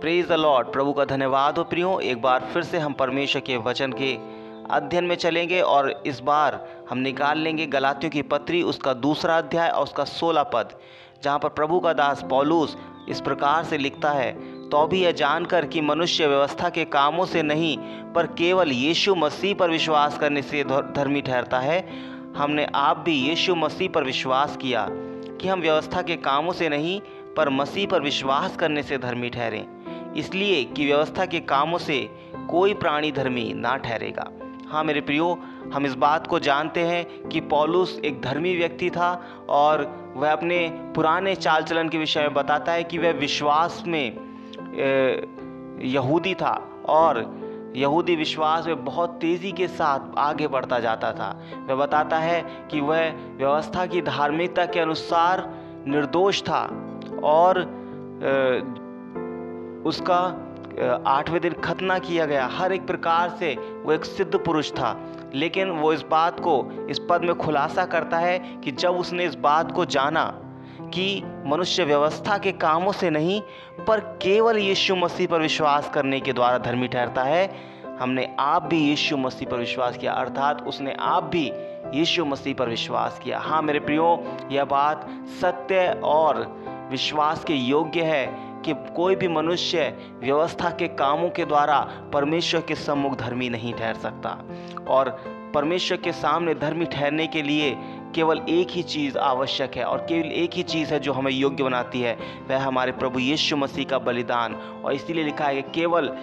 Praise the Lord प्रभु का धन्यवाद हो प्रियो। एक बार फिर से हम परमेश्वर के वचन के अध्ययन में चलेंगे और इस बार हम निकाल लेंगे गलातियों की पत्री, उसका दूसरा अध्याय और उसका सोलह पद, जहाँ पर प्रभु का दास पौलूस इस प्रकार से लिखता है तो भी यह जानकर कि मनुष्य व्यवस्था के कामों से नहीं, पर केवल यीशु मसीह पर विश्वास करने से धर्मी ठहरता है। हमने आप भी यीशु मसीह पर विश्वास किया कि हम व्यवस्था के कामों से नहीं, पर मसीह पर विश्वास करने से धर्मी ठहरें। इसलिए कि व्यवस्था के कामों से कोई प्राणी धर्मी ना ठहरेगा। हाँ मेरे प्रियो, हम इस बात को जानते हैं कि पॉलुस एक धर्मी व्यक्ति था और वह अपने पुराने चाल चलन के विषय में बताता है कि वह विश्वास में यहूदी था और यहूदी विश्वास में बहुत तेज़ी के साथ आगे बढ़ता जाता था। वह बताता है कि वह व्यवस्था की धार्मिकता के अनुसार निर्दोष था और उसका आठवें दिन खतना किया गया। हर एक प्रकार से वो एक सिद्ध पुरुष था। लेकिन वो इस बात को, इस पद में खुलासा करता है कि जब उसने इस बात को जाना कि मनुष्य व्यवस्था के कामों से नहीं, पर केवल यीशु मसीह पर विश्वास करने के द्वारा धर्मी ठहरता है, हमने आप भी यीशु मसीह पर विश्वास किया। अर्थात उसने आप भी यीशु मसीह पर विश्वास किया। हाँ मेरे प्रियो, यह बात सत्य और विश्वास के योग्य है कि कोई भी मनुष्य व्यवस्था के कामों के द्वारा परमेश्वर के सम्मुख धर्मी नहीं ठहर सकता। और परमेश्वर के सामने धर्मी ठहरने के लिए केवल एक ही चीज़ आवश्यक है और केवल एक ही चीज़ है जो हमें योग्य बनाती है, वह हमारे प्रभु यीशु मसीह का बलिदान। और इसीलिए लिखा है कि केवल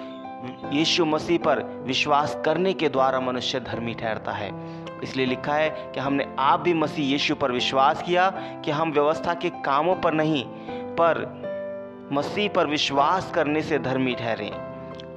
यीशु मसीह पर विश्वास करने के द्वारा मनुष्य धर्मी ठहरता है। इसलिए लिखा है कि हमने आप भी मसीह यीशु पर विश्वास किया कि हम व्यवस्था के कामों पर नहीं, पर मसीह पर विश्वास करने से धर्मी ठहरें।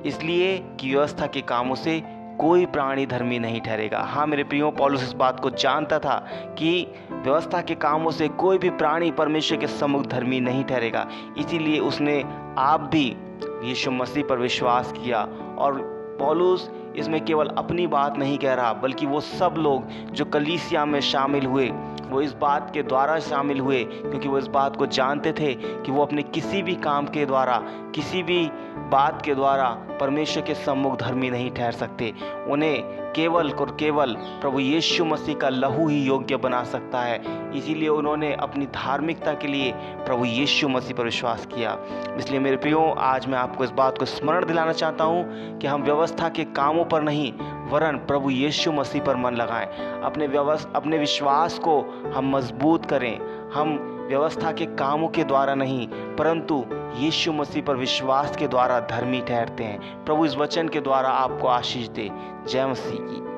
इसलिए कि व्यवस्था के कामों से कोई प्राणी धर्मी नहीं ठहरेगा। हाँ मेरे प्रियो, पॉलुस इस बात को जानता था कि व्यवस्था के कामों से कोई भी प्राणी परमेश्वर के सम्मुख धर्मी नहीं ठहरेगा। इसीलिए उसने आप भी यीशु मसीह पर विश्वास किया और पॉलुस इसमें केवल अपनी बात नहीं कह रहा, बल्कि वो सब लोग जो कलीसिया में शामिल हुए, वो इस बात के द्वारा शामिल हुए, क्योंकि वो इस बात को जानते थे कि वो अपने किसी भी काम के द्वारा, किसी भी बात के द्वारा परमेश्वर के सम्मुख धर्मी नहीं ठहर सकते। उन्हें केवल और केवल प्रभु यीशु मसीह का लहू ही योग्य बना सकता है। इसीलिए उन्होंने अपनी धार्मिकता के लिए प्रभु यीशु मसीह पर विश्वास किया। इसलिए मेरे प्रियो, आज मैं आपको इस बात को स्मरण दिलाना चाहता हूँ कि हम व्यवस्था के कामों पर नहीं, वरन प्रभु यीशु मसीह पर मन लगाएँ। अपने व्यवस्था अपने विश्वास को हम मज़बूत करें। हम व्यवस्था के कामों के द्वारा नहीं, परंतु यीशु मसीह पर विश्वास के द्वारा धर्मी ठहरते हैं। प्रभु इस वचन के द्वारा आपको आशीष दे। जय मसीह की।